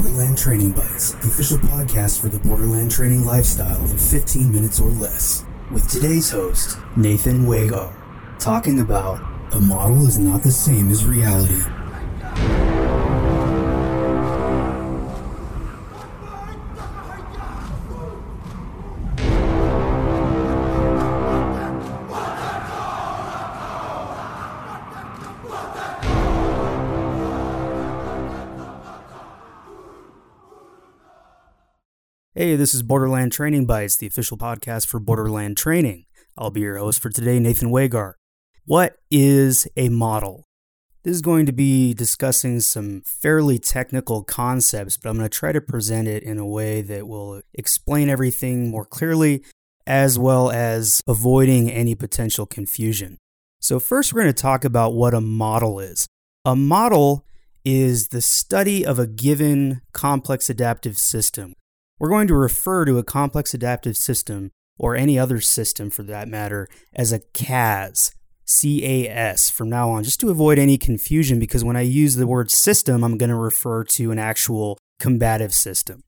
Borderland Training Bites, the official podcast for the Borderland training lifestyle in 15 minutes or less, with today's host, Nathan Wagar, talking about a model is not the same as reality. Hey, this is Borderland Training Bites, the official podcast for Borderland Training. I'll be your host for today, Nathan Wagar. What is a model? This is going to be discussing some fairly technical concepts, but I'm going to try to present it in a way that will explain everything more clearly, as well as avoiding any potential confusion. So, first, we're going to talk about what a model is. A model is the study of a given complex adaptive system. We're going to refer to a complex adaptive system, or any other system for that matter, as a CAS. CAS from now on, just to avoid any confusion, because when I use the word system, I'm going to refer to an actual combative system.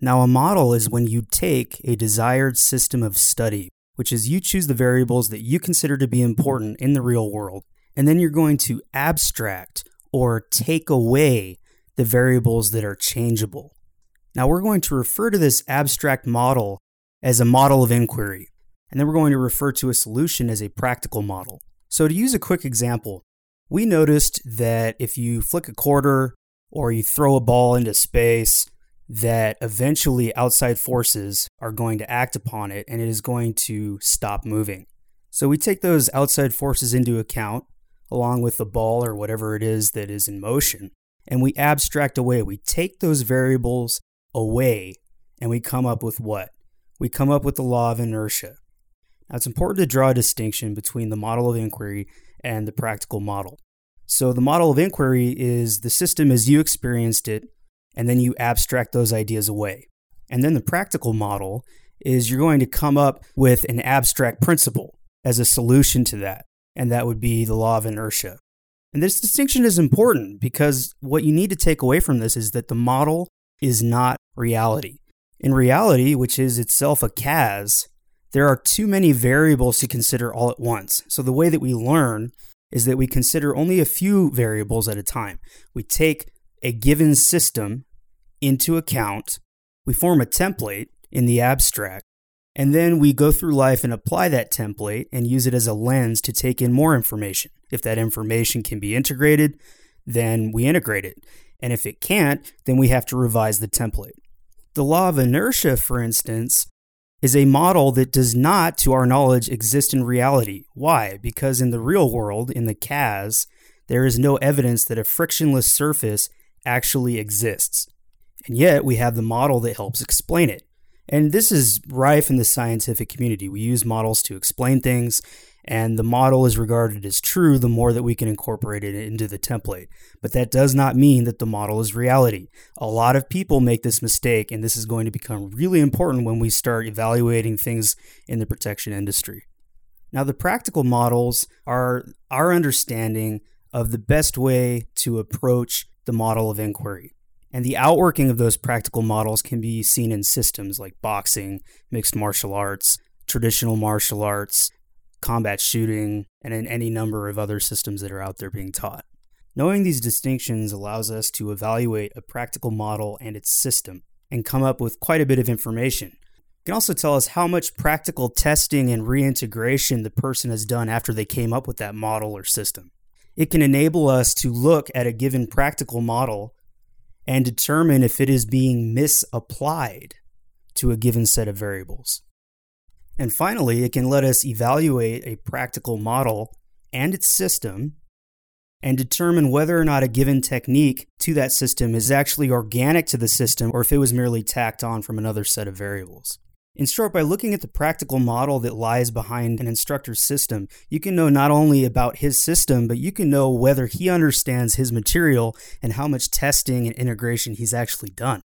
Now, a model is when you take a desired system of study, which is you choose the variables that you consider to be important in the real world, and then you're going to abstract or take away the variables that are changeable. Now, we're going to refer to this abstract model as a model of inquiry, and then we're going to refer to a solution as a practical model. So, to use a quick example, we noticed that if you flick a quarter or you throw a ball into space, that eventually outside forces are going to act upon it and it is going to stop moving. So, we take those outside forces into account along with the ball or whatever it is that is in motion, and we abstract away. We take those variables away and we come up with what? We come up with the law of inertia. Now, it's important to draw a distinction between the model of inquiry and the practical model. So, the model of inquiry is the system as you experienced it, and then you abstract those ideas away. And then the practical model is you're going to come up with an abstract principle as a solution to that, and that would be the law of inertia. And this distinction is important because what you need to take away from this is that the model is not reality. In reality, which is itself a CAS, there are too many variables to consider all at once. So the way that we learn is that we consider only a few variables at a time. We take a given system into account, we form a template in the abstract, and then we go through life and apply that template and use it as a lens to take in more information. If that information can be integrated, then we integrate it. And if it can't, then we have to revise the template. The law of inertia, for instance, is a model that does not, to our knowledge, exist in reality. Why? Because in the real world, in the CAS, there is no evidence that a frictionless surface actually exists. And yet, we have the model that helps explain it. And this is rife in the scientific community. We use models to explain things, and the model is regarded as true the more that we can incorporate it into the template. But that does not mean that the model is reality. A lot of people make this mistake, and this is going to become really important when we start evaluating things in the protection industry. Now, the practical models are our understanding of the best way to approach the model of inquiry. And the outworking of those practical models can be seen in systems like boxing, mixed martial arts, traditional martial arts, combat shooting, and in any number of other systems that are out there being taught. Knowing these distinctions allows us to evaluate a practical model and its system and come up with quite a bit of information. It can also tell us how much practical testing and reintegration the person has done after they came up with that model or system. It can enable us to look at a given practical model and determine if it is being misapplied to a given set of variables. And finally, it can let us evaluate a practical model and its system and determine whether or not a given technique to that system is actually organic to the system or if it was merely tacked on from another set of variables. In short, by looking at the practical model that lies behind an instructor's system, you can know not only about his system, but you can know whether he understands his material and how much testing and integration he's actually done.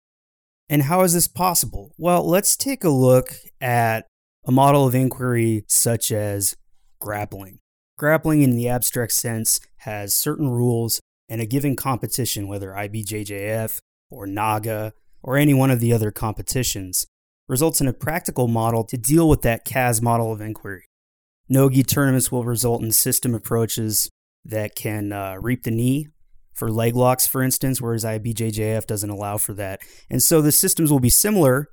And how is this possible? Well, let's take a look at a model of inquiry such as grappling. Grappling in the abstract sense has certain rules and a given competition, whether IBJJF, or NAGA or any one of the other competitions, results in a practical model to deal with that CAS model of inquiry. Nogi tournaments will result in system approaches that can uh, reap the knee for leg locks, for instance, whereas IBJJF doesn't allow for that. And so the systems will be similar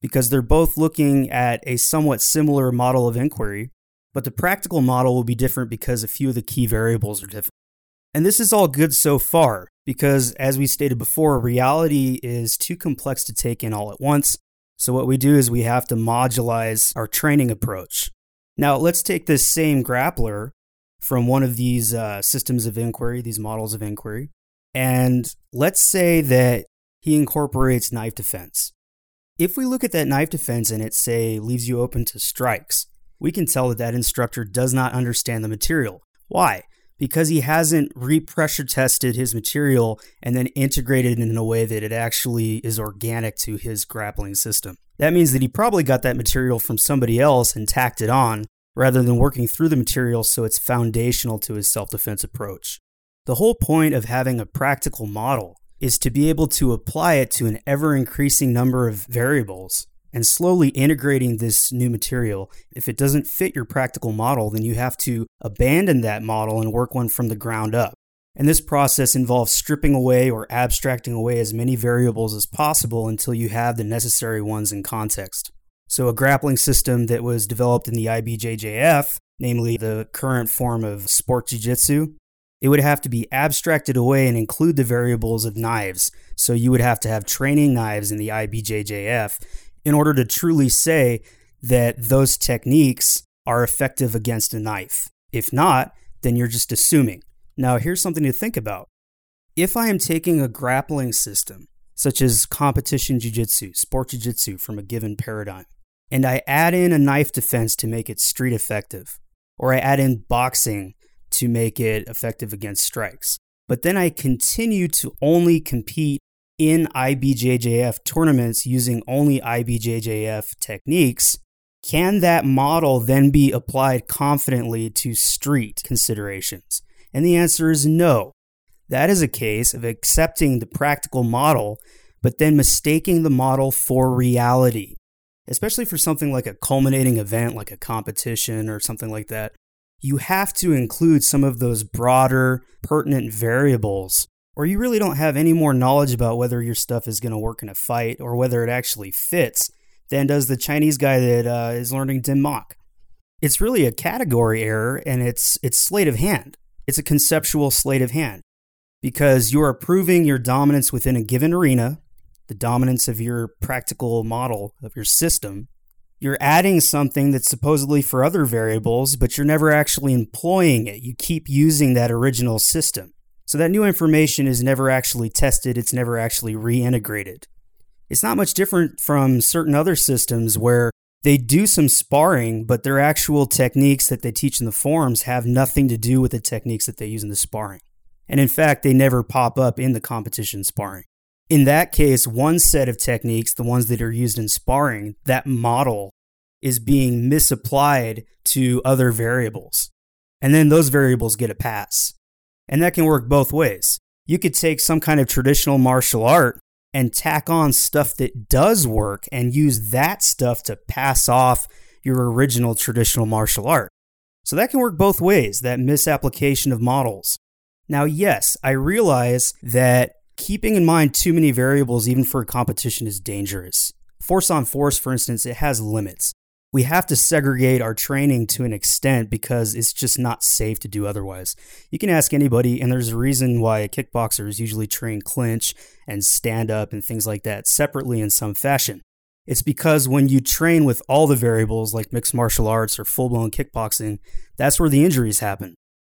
because they're both looking at a somewhat similar model of inquiry, but the practical model will be different because a few of the key variables are different. And this is all good so far because, as we stated before, reality is too complex to take in all at once. So, what we do is we have to modulize our training approach. Now, let's take this same grappler from one of these uh, systems of inquiry, these models of inquiry, and let's say that he incorporates knife defense. If we look at that knife defense and it, say, leaves you open to strikes, we can tell that that instructor does not understand the material. Why? Because he hasn't repressure tested his material and then integrated it in a way that it actually is organic to his grappling system. That means that he probably got that material from somebody else and tacked it on rather than working through the material so it's foundational to his self defense approach. The whole point of having a practical model is to be able to apply it to an ever increasing number of variables and slowly integrating this new material. If it doesn't fit your practical model, then you have to abandon that model and work one from the ground up. And this process involves stripping away or abstracting away as many variables as possible until you have the necessary ones in context. So, a grappling system that was developed in the IBJJF, namely the current form of sport jiu jitsu, it would have to be abstracted away and include the variables of knives. So, you would have to have training knives in the IBJJF in order to truly say that those techniques are effective against a knife. If not, then you're just assuming. Now, here's something to think about. If I am taking a grappling system, such as competition jiu-jitsu, sport jiu-jitsu from a given paradigm, and I add in a knife defense to make it street effective, or I add in boxing to make it effective against strikes, but then I continue to only compete in IBJJF tournaments using only IBJJF techniques, can that model then be applied confidently to street considerations? And the answer is no. That is a case of accepting the practical model, but then mistaking the model for reality, especially for something like a culminating event, like a competition or something like that. You have to include some of those broader, pertinent variables or you really don't have any more knowledge about whether your stuff is going to work in a fight or whether it actually fits than does the Chinese guy that uh, is learning Dim Mak. It's really a category error and it's, it's sleight of hand. It's a conceptual sleight of hand because you are proving your dominance within a given arena, the dominance of your practical model of your system. You're adding something that's supposedly for other variables, but you're never actually employing it. You keep using that original system. So that new information is never actually tested, it's never actually reintegrated. It's not much different from certain other systems where they do some sparring, but their actual techniques that they teach in the forums have nothing to do with the techniques that they use in the sparring. And in fact, they never pop up in the competition sparring. In that case, one set of techniques, the ones that are used in sparring, that model is being misapplied to other variables. And then those variables get a pass. And that can work both ways. You could take some kind of traditional martial art and tack on stuff that does work and use that stuff to pass off your original traditional martial art. So that can work both ways, that misapplication of models. Now, yes, I realize that keeping in mind too many variables, even for a competition, is dangerous. Force on force, for instance, it has limits we have to segregate our training to an extent because it's just not safe to do otherwise. You can ask anybody, and there's a reason why kickboxers usually train clinch and stand up and things like that separately in some fashion. It's because when you train with all the variables like mixed martial arts or full blown kickboxing, that's where the injuries happen.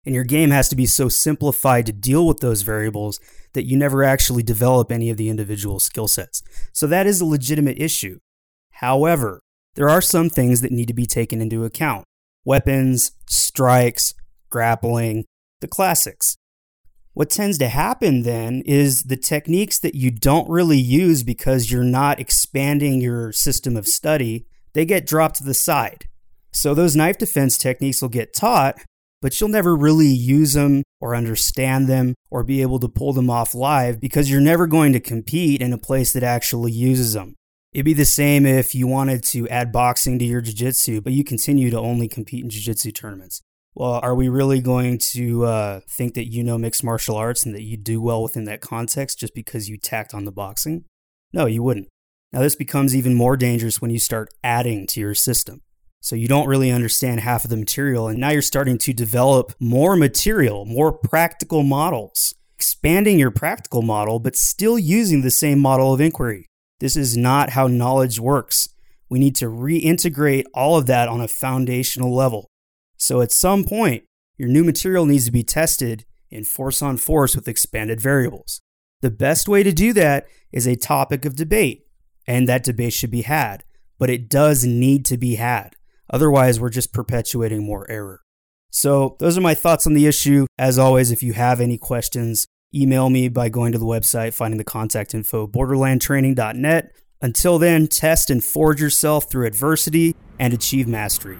And your game has to be so simplified to deal with those variables that you never actually develop any of the individual skill sets. So that is a legitimate issue. However, there are some things that need to be taken into account weapons, strikes, grappling, the classics. What tends to happen then is the techniques that you don't really use because you're not expanding your system of study, they get dropped to the side. So those knife defense techniques will get taught, but you'll never really use them or understand them or be able to pull them off live because you're never going to compete in a place that actually uses them. It'd be the same if you wanted to add boxing to your jiu-jitsu, but you continue to only compete in jiu-jitsu tournaments. Well, are we really going to uh, think that you know mixed martial arts and that you do well within that context just because you tacked on the boxing? No, you wouldn't. Now, this becomes even more dangerous when you start adding to your system. So you don't really understand half of the material, and now you're starting to develop more material, more practical models, expanding your practical model, but still using the same model of inquiry. This is not how knowledge works. We need to reintegrate all of that on a foundational level. So at some point, your new material needs to be tested in force on force with expanded variables. The best way to do that is a topic of debate, and that debate should be had, but it does need to be had. Otherwise, we're just perpetuating more error. So, those are my thoughts on the issue. As always, if you have any questions, email me by going to the website, finding the contact info, borderlandtraining.net. Until then, test and forge yourself through adversity and achieve mastery.